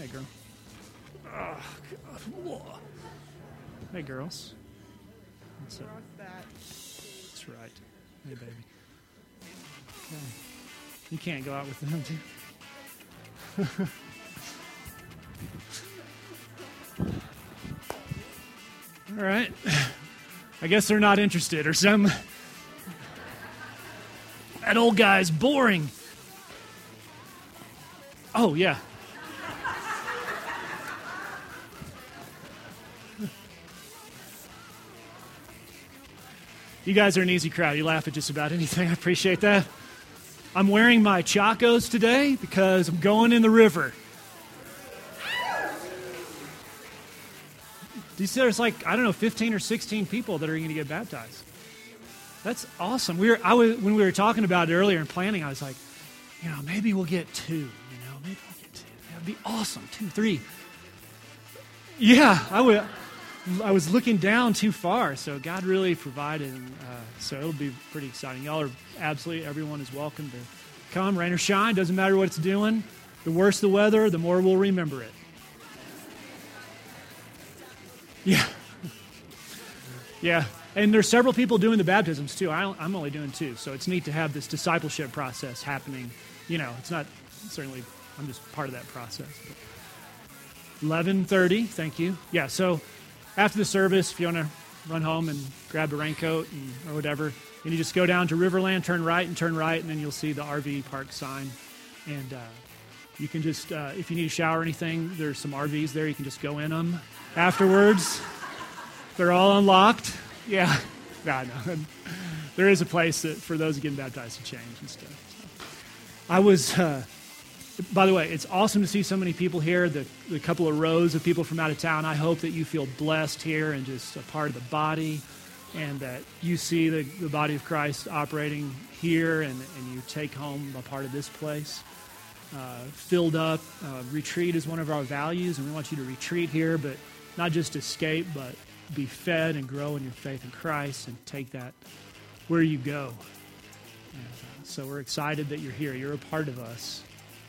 Hey, girl. Oh, God. Whoa. Hey, girls. That's, uh, that's right. Hey, baby. Okay. You can't go out with them, too. All right. I guess they're not interested or some. That old guy's boring. Oh, yeah. You guys are an easy crowd. You laugh at just about anything. I appreciate that. I'm wearing my Chacos today because I'm going in the river. You see, there's like I don't know 15 or 16 people that are going to get baptized. That's awesome. We were I was when we were talking about it earlier and planning. I was like, you know, maybe we'll get two. You know, maybe we'll get two. That'd be awesome. Two, three. Yeah, I would. I was looking down too far, so God really provided. And, uh, so it'll be pretty exciting. Y'all are absolutely everyone is welcome to come, rain or shine. Doesn't matter what it's doing. The worse the weather, the more we'll remember it. Yeah. Yeah. And there's several people doing the baptisms too. I, am only doing two. So it's neat to have this discipleship process happening. You know, it's not certainly, I'm just part of that process. 11.30, thank you. Yeah, so after the service, if you want to run home and grab a raincoat and, or whatever, and you just go down to Riverland, turn right and turn right, and then you'll see the RV park sign. And uh, you can just, uh, if you need a shower or anything, there's some RVs there. You can just go in them afterwards. They're all unlocked. Yeah. No, no. There is a place that, for those getting baptized to change and stuff. So. I was, uh, by the way, it's awesome to see so many people here, the, the couple of rows of people from out of town. I hope that you feel blessed here and just a part of the body and that you see the, the body of Christ operating here and, and you take home a part of this place. Uh, filled up. Uh, retreat is one of our values, and we want you to retreat here, but not just escape, but be fed and grow in your faith in Christ and take that where you go. And, uh, so we're excited that you're here. You're a part of us,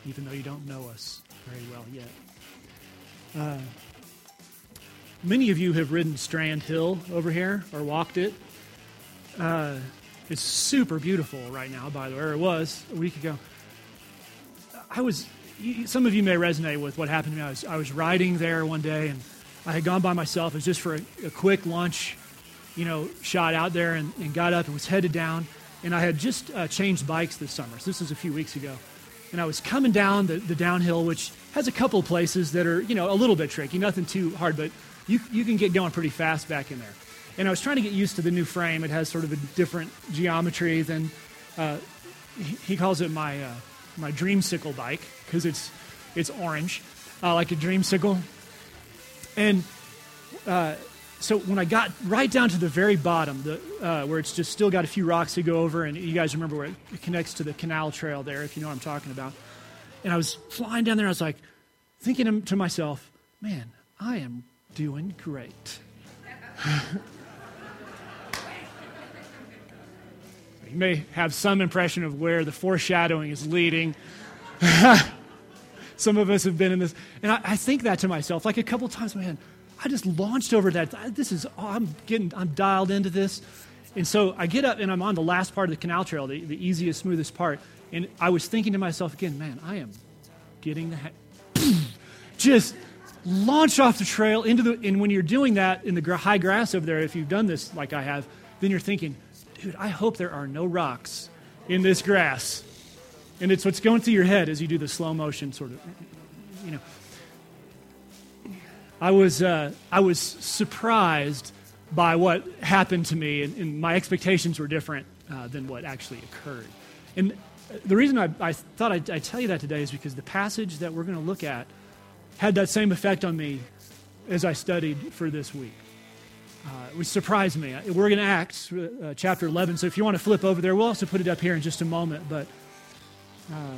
even though you don't know us very well yet. Uh, many of you have ridden Strand Hill over here or walked it. Uh, it's super beautiful right now, by the way, or it was a week ago. I was, some of you may resonate with what happened to me. I was, I was riding there one day and I had gone by myself. It was just for a, a quick lunch, you know, shot out there and, and, got up and was headed down. And I had just uh, changed bikes this summer. So this was a few weeks ago. And I was coming down the, the downhill, which has a couple places that are, you know, a little bit tricky, nothing too hard, but you, you can get going pretty fast back in there. And I was trying to get used to the new frame. It has sort of a different geometry than, uh, he, calls it my, uh, my dreamsicle bike because it's, it's orange, uh, like a dreamsicle. And uh, so when I got right down to the very bottom, the, uh, where it's just still got a few rocks to go over, and you guys remember where it connects to the canal trail there, if you know what I'm talking about. And I was flying down there, I was like, thinking to myself, man, I am doing great. you may have some impression of where the foreshadowing is leading. Some of us have been in this. And I, I think that to myself, like a couple times, man, I just launched over that. This is, oh, I'm getting, I'm dialed into this. And so I get up and I'm on the last part of the canal trail, the, the easiest, smoothest part. And I was thinking to myself again, man, I am getting the heck. just launch off the trail into the, and when you're doing that in the high grass over there, if you've done this like I have, then you're thinking, dude, I hope there are no rocks in this grass. And it's what's going through your head as you do the slow motion sort of, you know. I was, uh, I was surprised by what happened to me, and, and my expectations were different uh, than what actually occurred. And the reason I, I thought I'd, I'd, tell you that today is because the passage that we're going to look at had that same effect on me as I studied for this week. Uh, which surprised me. We're in Acts uh, chapter 11, so if you want to flip over there, we'll also put it up here in just a moment. But uh,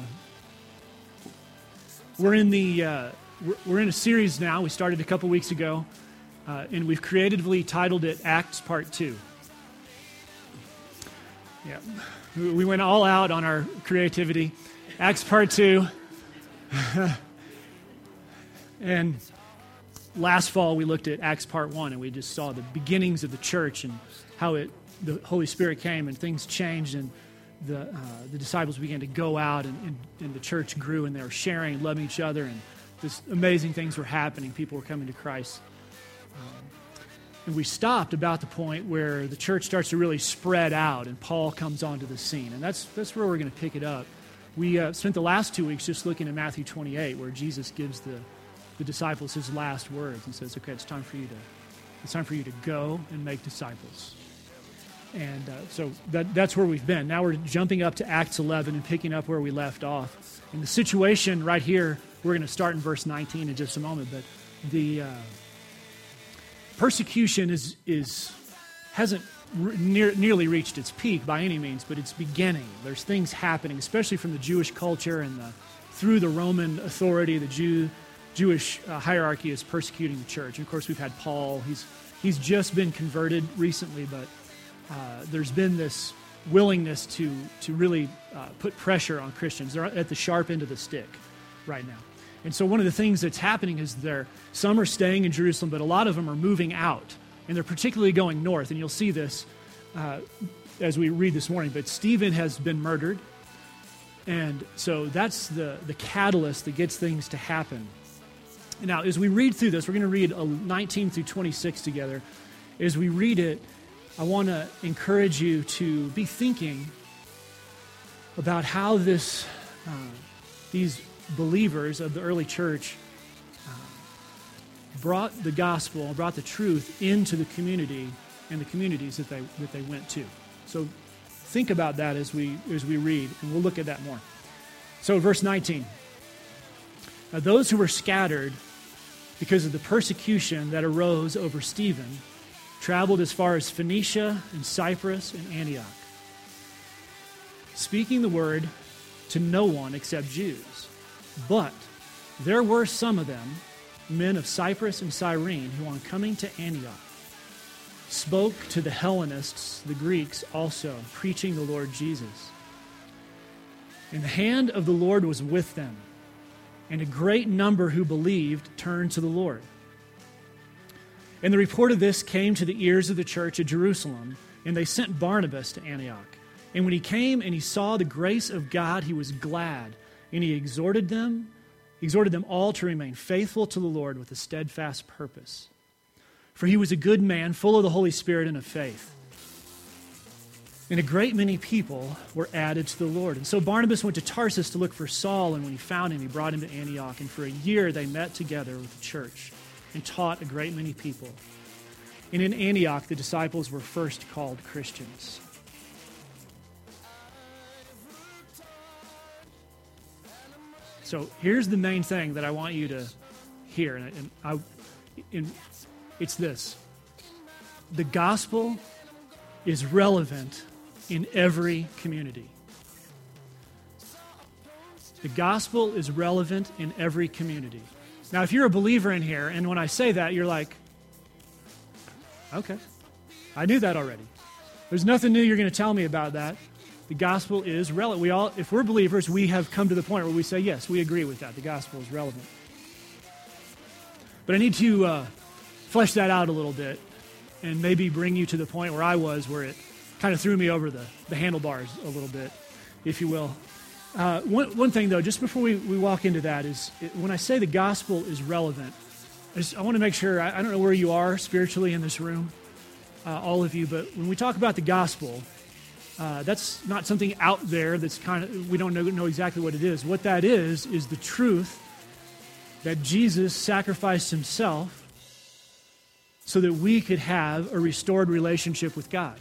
we're in the uh, we're in a series now. We started a couple weeks ago, uh, and we've creatively titled it Acts Part Two. Yeah, we went all out on our creativity. Acts Part Two. And last fall we looked at Acts Part 1 and we just saw the beginnings of the church and how it the Holy Spirit came and things changed and the, uh, the disciples began to go out and, and, and, the church grew and they were sharing and loving each other and just amazing things were happening. People were coming to Christ. Um, and we stopped about the point where the church starts to really spread out and Paul comes onto the scene. And that's, that's where we're going to pick it up. We uh, spent the last two weeks just looking at Matthew 28, where Jesus gives the, the disciples his last words and says, okay, it's time for you to, it's time for you to go and make disciples. And uh, so that, that's where we've been. Now we're jumping up to Acts 11 and picking up where we left off. And the situation right here, we're going to start in verse 19 in just a moment, but the uh, persecution is, is, hasn't re- near, nearly reached its peak by any means, but it's beginning. There's things happening, especially from the Jewish culture and the, through the Roman authority, the Jew, Jewish uh, hierarchy is persecuting the church. And of course, we've had Paul. He's, he's just been converted recently, but uh, there's been this willingness to, to really uh, put pressure on Christians. They're at the sharp end of the stick right now. And so one of the things that's happening is there some are staying in Jerusalem, but a lot of them are moving out, and they're particularly going north. And you'll see this uh, as we read this morning. But Stephen has been murdered, and so that's the the catalyst that gets things to happen. Now, as we read through this, we're going to read 19 through 26 together. As we read it, I want to encourage you to be thinking about how this, uh, these believers of the early church uh, brought the gospel, brought the truth into the community and the communities that they, that they went to. So think about that as we, as we read, and we'll look at that more. So, verse 19. Now, those who were scattered because of the persecution that arose over Stephen traveled as far as Phoenicia and Cyprus and Antioch, speaking the word to no one except Jews. But there were some of them, men of Cyprus and Cyrene, who on coming to Antioch spoke to the Hellenists, the Greeks also, preaching the Lord Jesus. And the hand of the Lord was with them, and a great number who believed turned to the Lord. And the report of this came to the ears of the church at Jerusalem, and they sent Barnabas to Antioch. And when he came and he saw the grace of God, he was glad, and he exhorted them, exhorted them all to remain faithful to the Lord with a steadfast purpose. For he was a good man, full of the Holy Spirit and of faith. And a great many people were added to the Lord. And so Barnabas went to Tarsus to look for Saul, and when he found him, he brought him to Antioch. And for a year they met together with the church and taught a great many people. And in Antioch, the disciples were first called Christians. So here's the main thing that I want you to hear, and, and I, and it's this: the gospel is relevant in every community. The gospel is relevant in every community. Now, if you're a believer in here, and when I say that, you're like, okay, I knew that already. There's nothing new you're going to tell me about that. The gospel is relevant. We all, if we're believers, we have come to the point where we say, yes, we agree with that. The gospel is relevant. But I need to uh, flesh that out a little bit and maybe bring you to the point where I was, where it kind of threw me over the, the handlebars a little bit, if you will. Uh, one, one thing, though, just before we, we walk into that, is it, when I say the gospel is relevant, I, just, I want to make sure, I, I, don't know where you are spiritually in this room, uh, all of you, but when we talk about the gospel, uh, that's not something out there that's kind of, we don't know, know exactly what it is. What that is, is the truth that Jesus sacrificed himself so that we could have a restored relationship with God.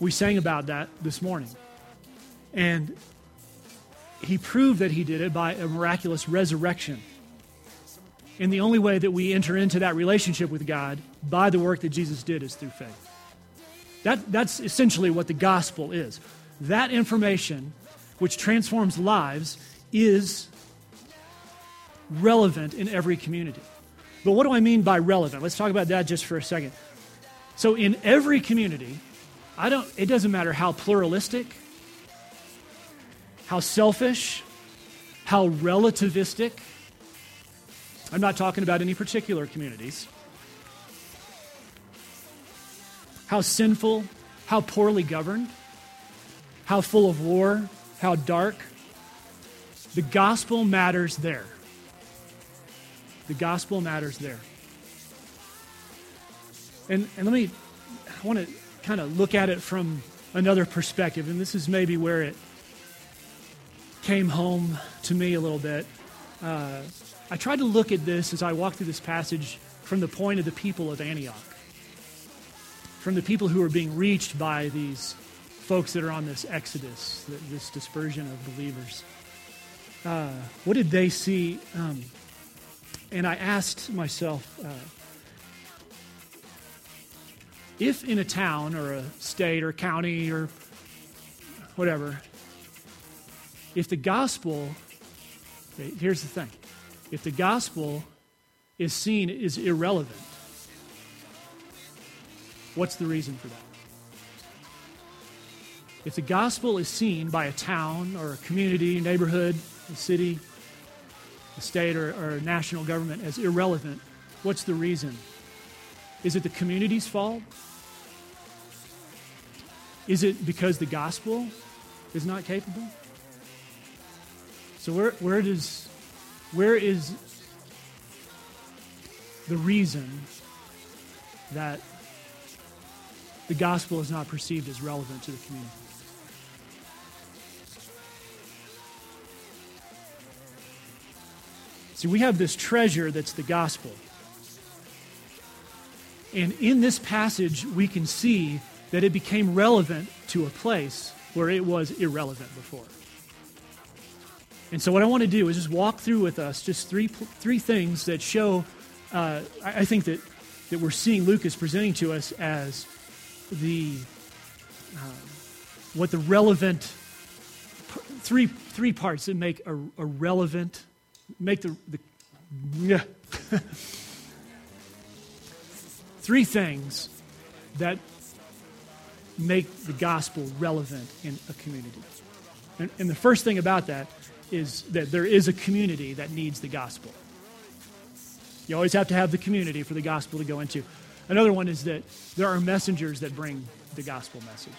We sang about that this morning. And he proved that he did it by a miraculous resurrection. And the only way that we enter into that relationship with God by the work that Jesus did is through faith. That, that's essentially what the gospel is. That information, which transforms lives, is relevant in every community. But what do I mean by relevant? Let's talk about that just for a second. So, in every community, I don't, it doesn't matter how pluralistic, how selfish, how relativistic, I'm not talking about any particular communities. How sinful, how poorly governed, how full of war, how dark. The gospel matters there. The gospel matters there. And, and let me, I want to kind of look at it from another perspective, and this is maybe where it came home to me a little bit. Uh, I tried to look at this as I walked through this passage from the point of the people of Antioch, from the people who are being reached by these folks that are on this exodus, this dispersion of believers. Uh, what did they see? Um, and I asked myself uh, if in a town or a state or county or whatever, if the gospel, here's the thing if the gospel is seen as irrelevant, what's the reason for that? If the gospel is seen by a town or a community, neighborhood, a city, a state, or, or a national government as irrelevant, what's the reason? Is it the community's fault? Is it because the gospel is not capable? So where, where does where is the reason that the gospel is not perceived as relevant to the community? See, we have this treasure that's the gospel. And in this passage, we can see that it became relevant to a place where it was irrelevant before. And so, what I want to do is just walk through with us just three, three things that show, uh, I think that, that we're seeing Luke is presenting to us as the, uh, what the relevant, three, three parts that make a, a relevant, make the, the yeah. three things that make the gospel relevant in a community. And, and the first thing about that is that there is a community that needs the gospel. You always have to have the community for the gospel to go into. Another one is that there are messengers that bring the gospel message.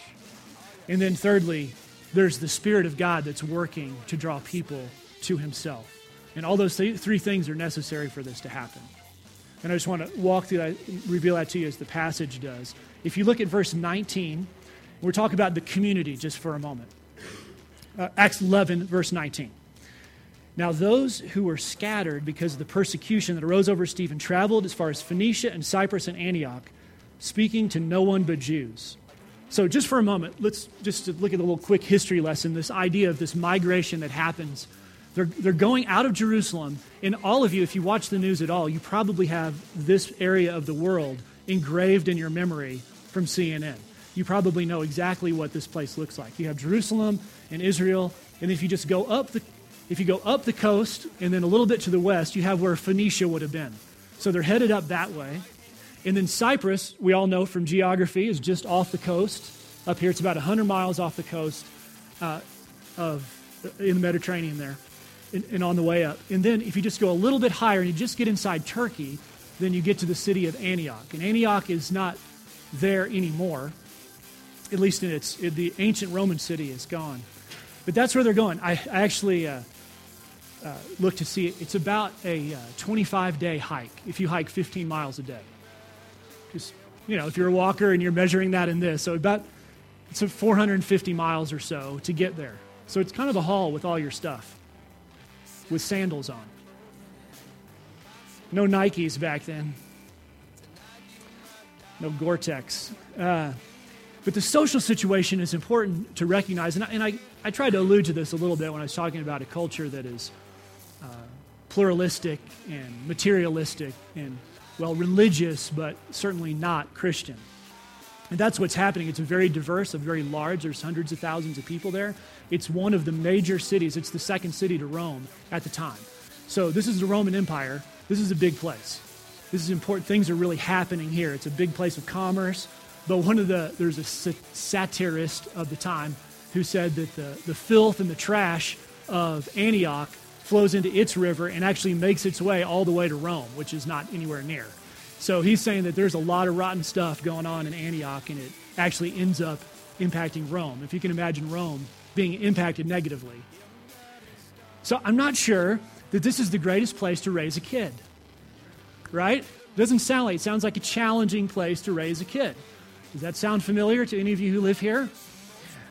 And then, thirdly, there's the Spirit of God that's working to draw people to Himself. And all those th- three things are necessary for this to happen. And I just want to walk through that, reveal that to you as the passage does. If you look at verse 19, we're talking about the community just for a moment. Uh, Acts 11, verse 19. Now, those who were scattered because of the persecution that arose over Stephen traveled as far as Phoenicia and Cyprus and Antioch, speaking to no one but Jews. So, just for a moment, let's just look at a little quick history lesson this idea of this migration that happens. They're, they're going out of Jerusalem, and all of you, if you watch the news at all, you probably have this area of the world engraved in your memory from CNN. You probably know exactly what this place looks like. You have Jerusalem and Israel, and if you just go up the if you go up the coast and then a little bit to the west, you have where Phoenicia would have been. So they're headed up that way. And then Cyprus, we all know from geography, is just off the coast. Up here, it's about 100 miles off the coast uh, of in the Mediterranean there, and, and on the way up. And then if you just go a little bit higher and you just get inside Turkey, then you get to the city of Antioch. And Antioch is not there anymore, at least in its the ancient Roman city is gone. But that's where they're going. I, I actually uh, uh, look to see it. It's about a 25 uh, day hike if you hike 15 miles a day. Just, you know, if you're a walker and you're measuring that in this, so about it's 450 miles or so to get there. So it's kind of a haul with all your stuff, with sandals on. No Nikes back then. No Gore Tex. Uh, but the social situation is important to recognize. And, I, and I, I tried to allude to this a little bit when I was talking about a culture that is uh, pluralistic and materialistic and, well, religious, but certainly not Christian. And that's what's happening. It's a very diverse, a very large. There's hundreds of thousands of people there. It's one of the major cities. It's the second city to Rome at the time. So this is the Roman Empire. This is a big place. This is important. Things are really happening here. It's a big place of commerce. But one of the, there's a satirist of the time who said that the, the filth and the trash of Antioch flows into its river and actually makes its way all the way to Rome, which is not anywhere near. So he's saying that there's a lot of rotten stuff going on in Antioch, and it actually ends up impacting Rome. If you can imagine Rome being impacted negatively. So I'm not sure that this is the greatest place to raise a kid, right? It doesn't sound like it sounds like a challenging place to raise a kid. Does that sound familiar to any of you who live here?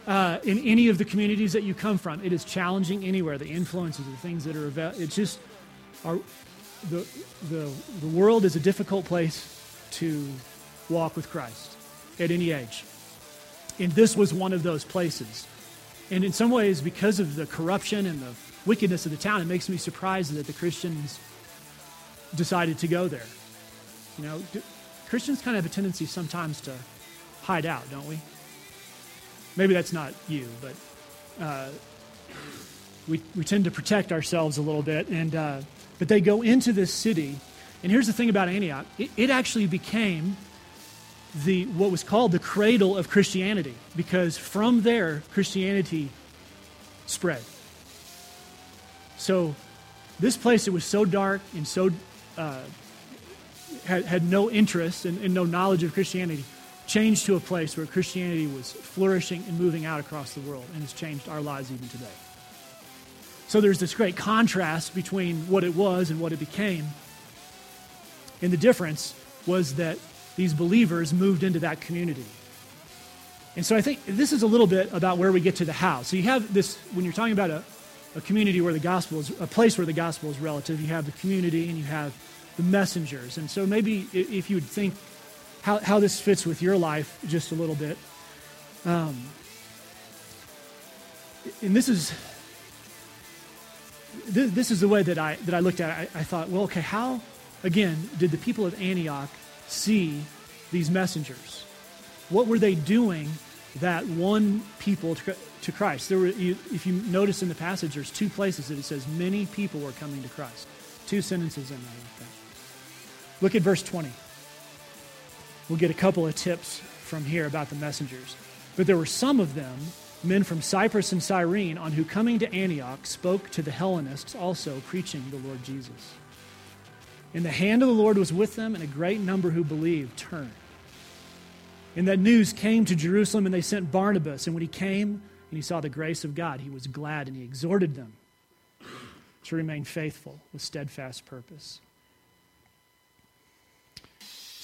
Uh, in any of the communities that you come from, it is challenging anywhere. The influences, the things that are available, it's just our, the, the, the world is a difficult place to walk with Christ at any age. And this was one of those places. And in some ways, because of the corruption and the wickedness of the town, it makes me surprised that the Christians decided to go there. You know, Christians kind of have a tendency sometimes to hide out, don't we? Maybe that's not you, but uh, we, we tend to protect ourselves a little bit. And, uh, but they go into this city. And here's the thing about Antioch it, it actually became the, what was called the cradle of Christianity, because from there, Christianity spread. So, this place that was so dark and so uh, had, had no interest and, and no knowledge of Christianity changed to a place where Christianity was flourishing and moving out across the world, and has changed our lives even today. So there's this great contrast between what it was and what it became. And the difference was that these believers moved into that community. And so I think this is a little bit about where we get to the how. So you have this, when you're talking about a, a community where the gospel is, a place where the gospel is relative, you have the community and you have the messengers. And so maybe if you would think how, how this fits with your life just a little bit. Um, and this is this, this, is the way that I that I looked at it. I, I thought, well, okay, how again did the people of Antioch see these messengers? What were they doing that won people to, to Christ? There were, you, if you notice in the passage, there's two places that it says many people were coming to Christ. Two sentences in there. Look at verse 20. We'll get a couple of tips from here about the messengers. But there were some of them, men from Cyprus and Cyrene, on who coming to Antioch spoke to the Hellenists also, preaching the Lord Jesus. And the hand of the Lord was with them, and a great number who believed turned. And that news came to Jerusalem, and they sent Barnabas. And when he came and he saw the grace of God, he was glad, and he exhorted them to remain faithful with steadfast purpose.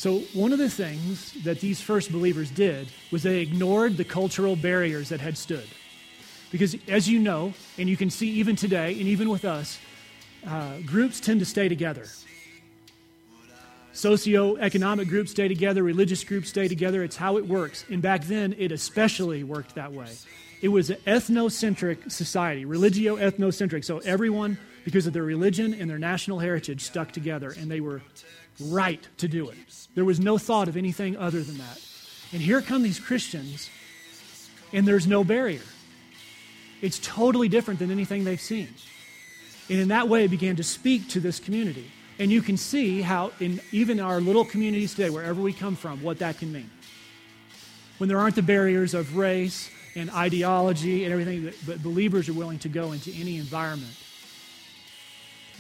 So, one of the things that these first believers did was they ignored the cultural barriers that had stood. Because, as you know, and you can see even today, and even with us, uh, groups tend to stay together. Socioeconomic groups stay together, religious groups stay together. It's how it works. And back then, it especially worked that way. It was an ethnocentric society, religio ethnocentric. So everyone, because of their religion and their national heritage, stuck together, and they were right to do it. There was no thought of anything other than that. And here come these Christians, and there's no barrier. It's totally different than anything they've seen. And in that way, began to speak to this community. And you can see how, in even our little communities today, wherever we come from, what that can mean. When there aren't the barriers of race and ideology and everything, but believers are willing to go into any environment.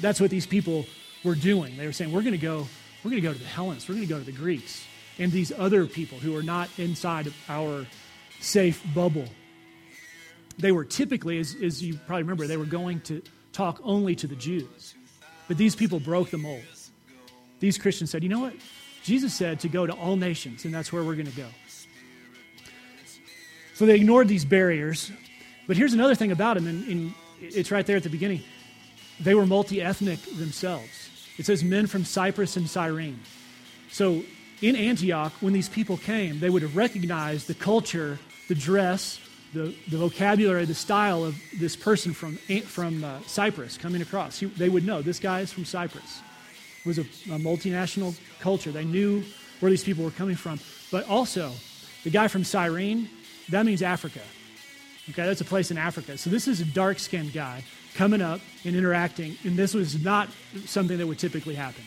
That's what these people were doing. They were saying, we're going to go we're going to go to the Hellenists. We're going to go to the Greeks and these other people who are not inside of our safe bubble. They were typically, as, as you probably remember, they were going to talk only to the Jews. But these people broke the mold. These Christians said, you know what? Jesus said to go to all nations, and that's where we're going to go. So they ignored these barriers. But here's another thing about them, and, and it's right there at the beginning. They were multi ethnic themselves. It says men from Cyprus and Cyrene. So in Antioch, when these people came, they would have recognized the culture, the dress, the, the vocabulary, the style of this person from, from uh, Cyprus coming across. He, they would know this guy is from Cyprus. It was a, a multinational culture. They knew where these people were coming from. But also, the guy from Cyrene, that means Africa. Okay, that's a place in Africa. So this is a dark skinned guy coming up and interacting, and this was not something that would typically happen.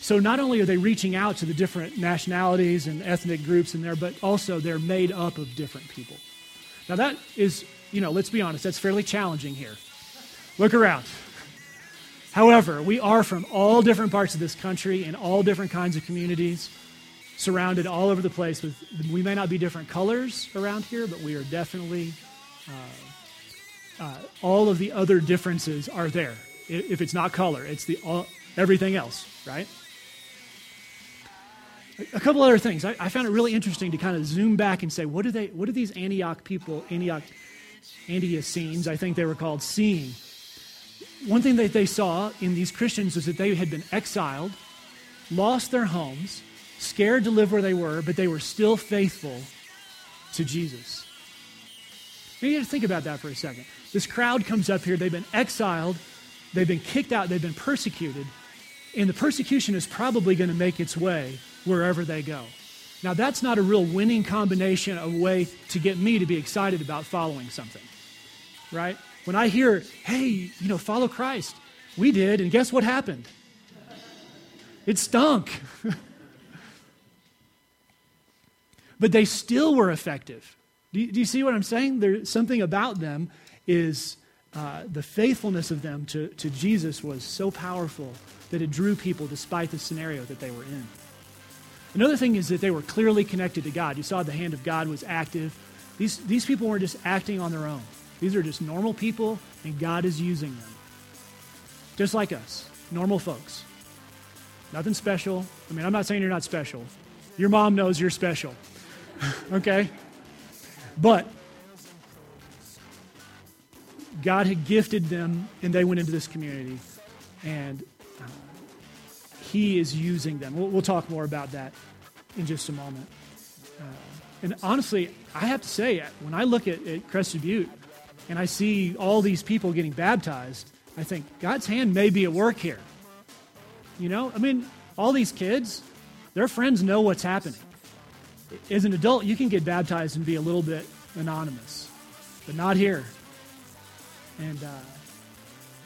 So not only are they reaching out to the different nationalities and ethnic groups in there, but also they're made up of different people. Now that is, you know, let's be honest, that's fairly challenging here. Look around. However, we are from all different parts of this country and all different kinds of communities, surrounded all over the place. With, we may not be different colors around here, but we are definitely, uh, uh, all of the other differences are there. If it's not color, it's the all, everything else, right? A couple other things. I, I, found it really interesting to kind of zoom back and say, what do they, what do these Antioch people, Antioch, Antiochenes, I think they were called, seeing? One thing that they saw in these Christians was that they had been exiled, lost their homes, scared to live where they were, but they were still faithful to Jesus. You need to think about that for a second. This crowd comes up here, they've been exiled, they've been kicked out, they've been persecuted, and the persecution is probably going to make its way wherever they go. Now, that's not a real winning combination, a way to get me to be excited about following something, right? When I hear, hey, you know, follow Christ, we did, and guess what happened? It stunk. but they still were effective. Do you, do you, see what I'm saying? There's something about them is uh, the faithfulness of them to, to Jesus was so powerful that it drew people despite the scenario that they were in. Another thing is that they were clearly connected to God. You saw the hand of God was active. These, these people weren't just acting on their own, these are just normal people, and God is using them. Just like us, normal folks. Nothing special. I mean, I'm not saying you're not special. Your mom knows you're special. okay? But God had gifted them, and they went into this community. And he is using them. We'll, we'll talk more about that in just a moment. Uh, and honestly, I have to say, when I look at, at Crested Butte and I see all these people getting baptized, I think God's hand may be at work here. You know, I mean, all these kids, their friends know what's happening. As an adult, you can get baptized and be a little bit anonymous, but not here. And, uh,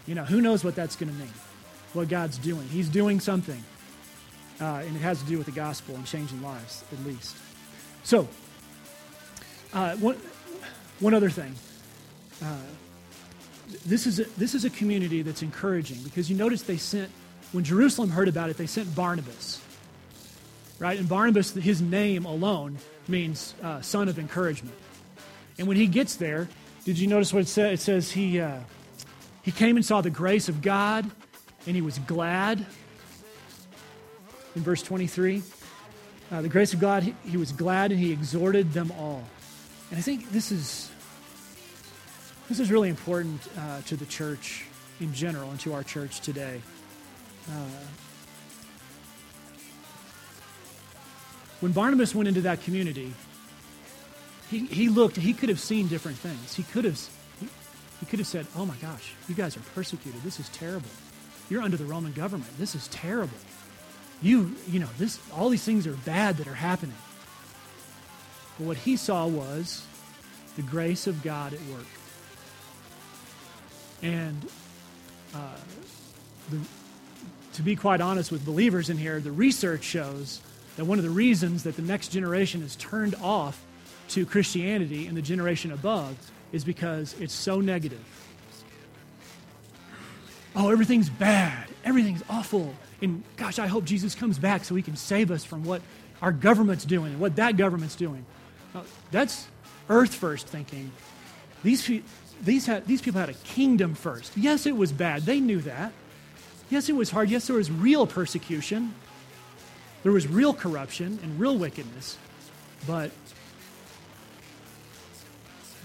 you know, who knows what that's going to mean what God's doing. He's doing something. Uh, and it has to do with the gospel and changing lives, at least. So, uh, one, one other thing. Uh, this, is a, this is a community that's encouraging because you notice they sent, when Jerusalem heard about it, they sent Barnabas. Right? And Barnabas, his name alone means uh, son of encouragement. And when he gets there, did you notice what it says? It says he, uh, he came and saw the grace of God and he was glad. In verse 23, uh, the grace of God, he, he, was glad and he exhorted them all. And I think this is this is really important uh, to the church in general and to our church today. Uh, when Barnabas went into that community, he, he looked, he could have seen different things. He could have, he, he could have said, Oh my gosh, you guys are persecuted. This is terrible. You're under the Roman government. This is terrible. You, you know, this, all these things are bad that are happening. But what he saw was the grace of God at work. And uh, the, to be quite honest with believers in here, the research shows that one of the reasons that the next generation is turned off to Christianity and the generation above is because it's so negative oh, everything's bad, everything's awful. And gosh, I hope Jesus comes back so he can save us from what our government's doing and what that government's doing. Now, that's earth first thinking. These, these, had, these people had a kingdom first. Yes, it was bad. They knew that. Yes, it was hard. Yes, there was real persecution. There was real corruption and real wickedness. But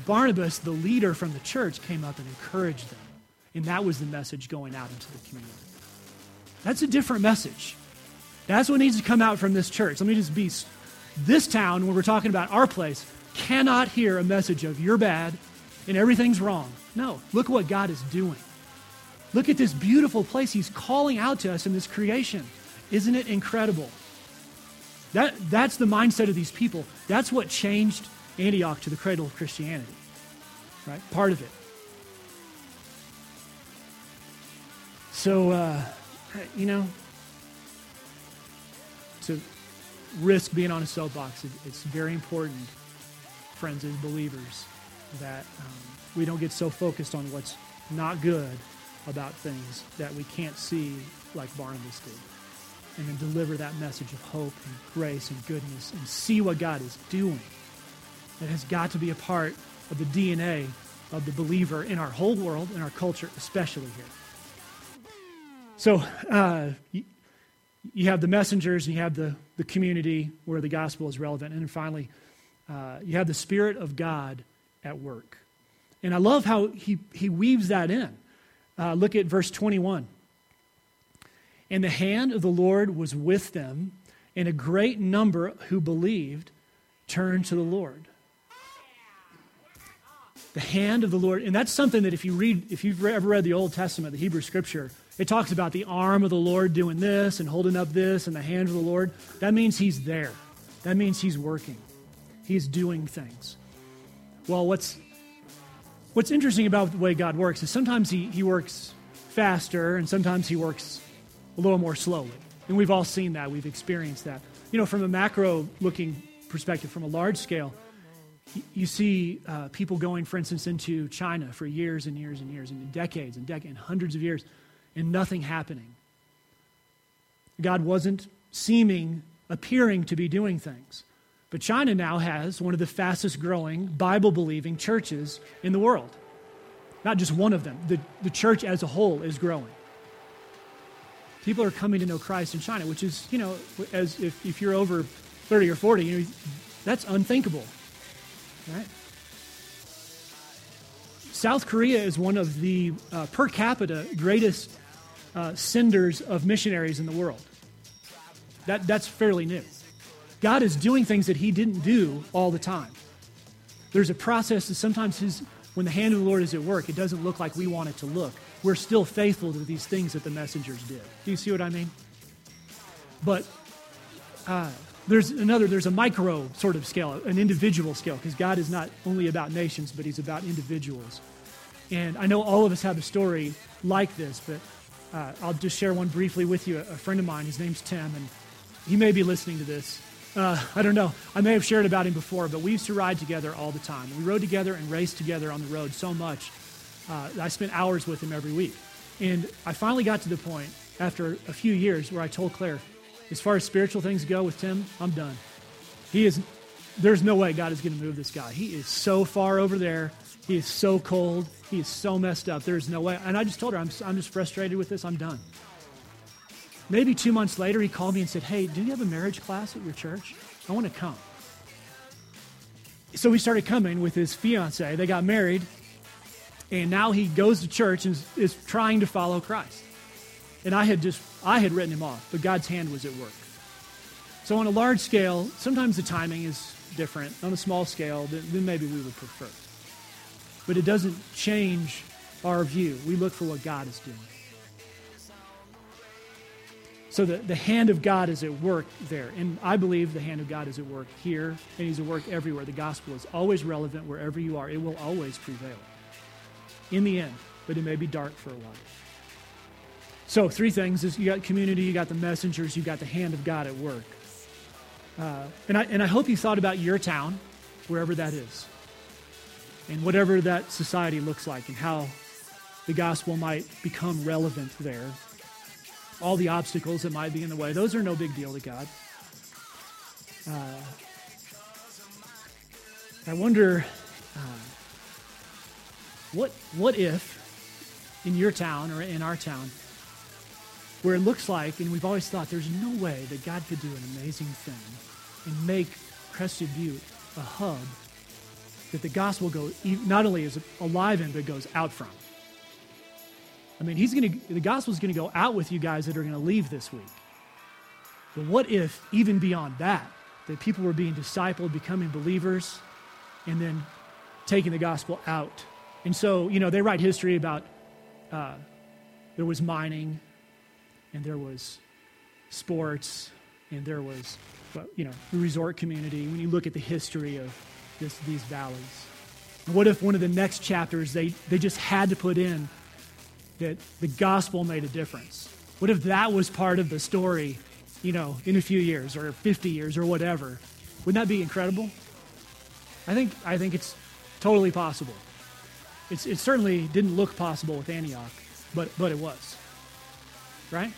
Barnabas, the leader from the church, came up and encouraged them. And that was the message going out into the community. That's a different message. That's what needs to come out from this church. Let me just be this town, when we're talking about our place, cannot hear a message of you're bad and everything's wrong. No, look what God is doing. Look at this beautiful place He's calling out to us in this creation. Isn't it incredible? That, that's the mindset of these people. That's what changed Antioch to the cradle of Christianity. Right? Part of it. So, uh, you know, to risk being on a soapbox, it, it's very important, friends as believers, that um, we don't get so focused on what's not good about things that we can't see like Barnabas did. And then deliver that message of hope and grace and goodness and see what God is doing. That has got to be a part of the DNA of the believer in our whole world, in our culture, especially here. So uh, you, have the messengers, you have the, the community where the gospel is relevant. And then finally, uh, you have the Spirit of God at work. And I love how he, he weaves that in. Uh, look at verse 21. And the hand of the Lord was with them, and a great number who believed turned to the Lord. The hand of the Lord, and that's something that if you read, if you've ever read the Old Testament, the Hebrew Scripture, it talks about the arm of the Lord doing this and holding up this and the hand of the Lord. That means He's there. That means He's working. He's doing things. Well, what's what's interesting about the way God works is sometimes He, he works faster and sometimes He works a little more slowly. And we've all seen that. We've experienced that. You know, from a macro looking perspective, from a large scale, you see uh, people going, for instance, into China for years and years and years and decades and decades and hundreds of years and nothing happening. God wasn't seeming, appearing to be doing things. But China now has one of the fastest growing Bible believing churches in the world. Not just one of them, the, the church as a whole is growing. People are coming to know Christ in China, which is, you know, as if, if you're over 30 or 40, you know, that's unthinkable. Right? South Korea is one of the uh, per capita greatest uh, senders of missionaries in the world. That, that's fairly new. God is doing things that He didn't do all the time. There's a process that sometimes his, when the hand of the Lord is at work, it doesn't look like we want it to look. We're still faithful to these things that the messengers did. Do you see what I mean? But uh, there's another, there's a micro sort of scale, an individual scale, because God is not only about nations, but He's about individuals. And I know all of us have a story like this, but uh, I'll just share one briefly with you. A, a friend of mine, his name's Tim, and he may be listening to this. Uh, I don't know. I may have shared about him before, but we used to ride together all the time. We rode together and raced together on the road so much. Uh, I spent hours with him every week. And I finally got to the point after a few years where I told Claire, as far as spiritual things go with Tim, I'm done. He is, there's no way God is going to move this guy. He is so far over there. He is so cold. He is so messed up. There's no way. And I just told her, I'm, I'm just frustrated with this. I'm done. Maybe two months later, he called me and said, Hey, do you have a marriage class at your church? I want to come. So we started coming with his fiance. They got married, and now he goes to church and is trying to follow Christ. And I had just, I had written him off, but God's hand was at work. So on a large scale, sometimes the timing is different. On a small scale, then, then maybe we would prefer. But it doesn't change our view. We look for what God is doing. So the, the hand of God is at work there. And I believe the hand of God is at work here, and He's at work everywhere. The gospel is always relevant wherever you are, it will always prevail. In the end, but it may be dark for a while. So, three things is you got community, you got the messengers, you got the hand of God at work. Uh, and, I, and I hope you thought about your town, wherever that is, and whatever that society looks like, and how the gospel might become relevant there. All the obstacles that might be in the way, those are no big deal to God. Uh, I wonder uh, what, what if in your town or in our town, where it looks like, and we've always thought there's no way that God could do an amazing thing and make Crested Butte a hub that the gospel go not only is alive in, but goes out from. I mean, he's to the gospel is going to go out with you guys that are going to leave this week. But what if, even beyond that, that people were being discipled, becoming believers, and then taking the gospel out? And so, you know, they write history about uh, there was mining, and there was sports, and there was, you know, the resort community. When you look at the history of this, these valleys, what if one of the next chapters they, they just had to put in that the gospel made a difference? What if that was part of the story, you know, in a few years or 50 years or whatever? Wouldn't that be incredible? I think, I think it's totally possible. It's, it certainly didn't look possible with Antioch. but, but it was. Right?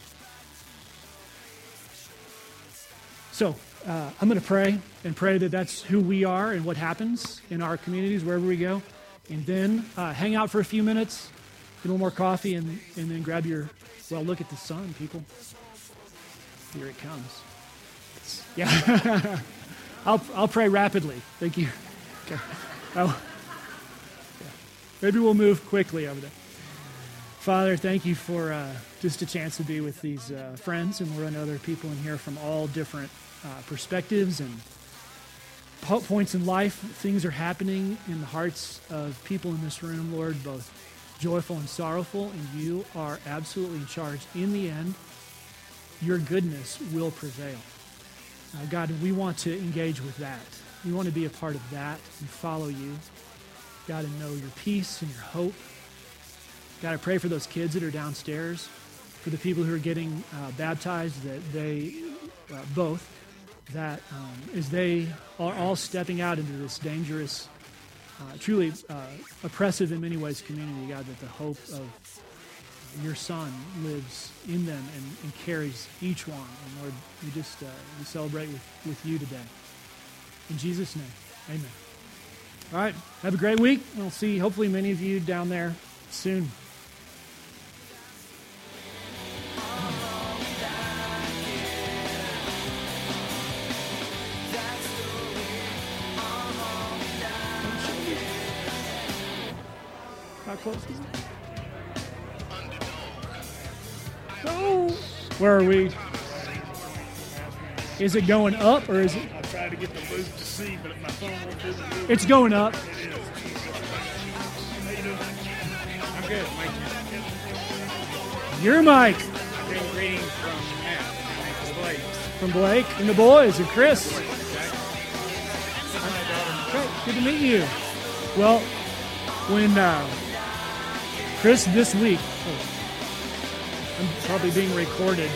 So uh, I'm going to pray and pray that that's who we are and what happens in our communities, wherever we go. And then uh, hang out for a few minutes, get a little more coffee, and, and then grab your, well, look at the sun, people. Here it comes. Yeah. I'll, I'll pray rapidly. Thank you. Okay. Oh. Yeah. Maybe we'll move quickly over there. Father, thank you for uh, just a chance to be with these uh, friends, and we're to other people in here from all different uh, perspectives and points in life. Things are happening in the hearts of people in this room, Lord, both joyful and sorrowful, and you are absolutely in charge. In the end, your goodness will prevail. Uh, God, we want to engage with that. We want to be a part of that and follow you. God, and know your peace and your hope. God, I pray for those kids that are downstairs, for the people who are getting uh, baptized, that they uh, both that um, as they are all stepping out into this dangerous, uh, truly uh, oppressive in many ways community, God, that the hope of your Son lives in them and, and carries each one. And Lord, we just uh, we celebrate with, with you today. In Jesus' name, amen. All right, have a great week. We'll see hopefully many of you down there soon. Close is it? Where are we? Is it going up or is it? I tried to get the loop to see, but my phone won't do. It's going up. I'm good. Mike. Your mic Bring greetings from Blake. from Blake and the boys and Chris. Great, good to meet you. Well, when uh, Chris this week, oh, I'm probably being recorded.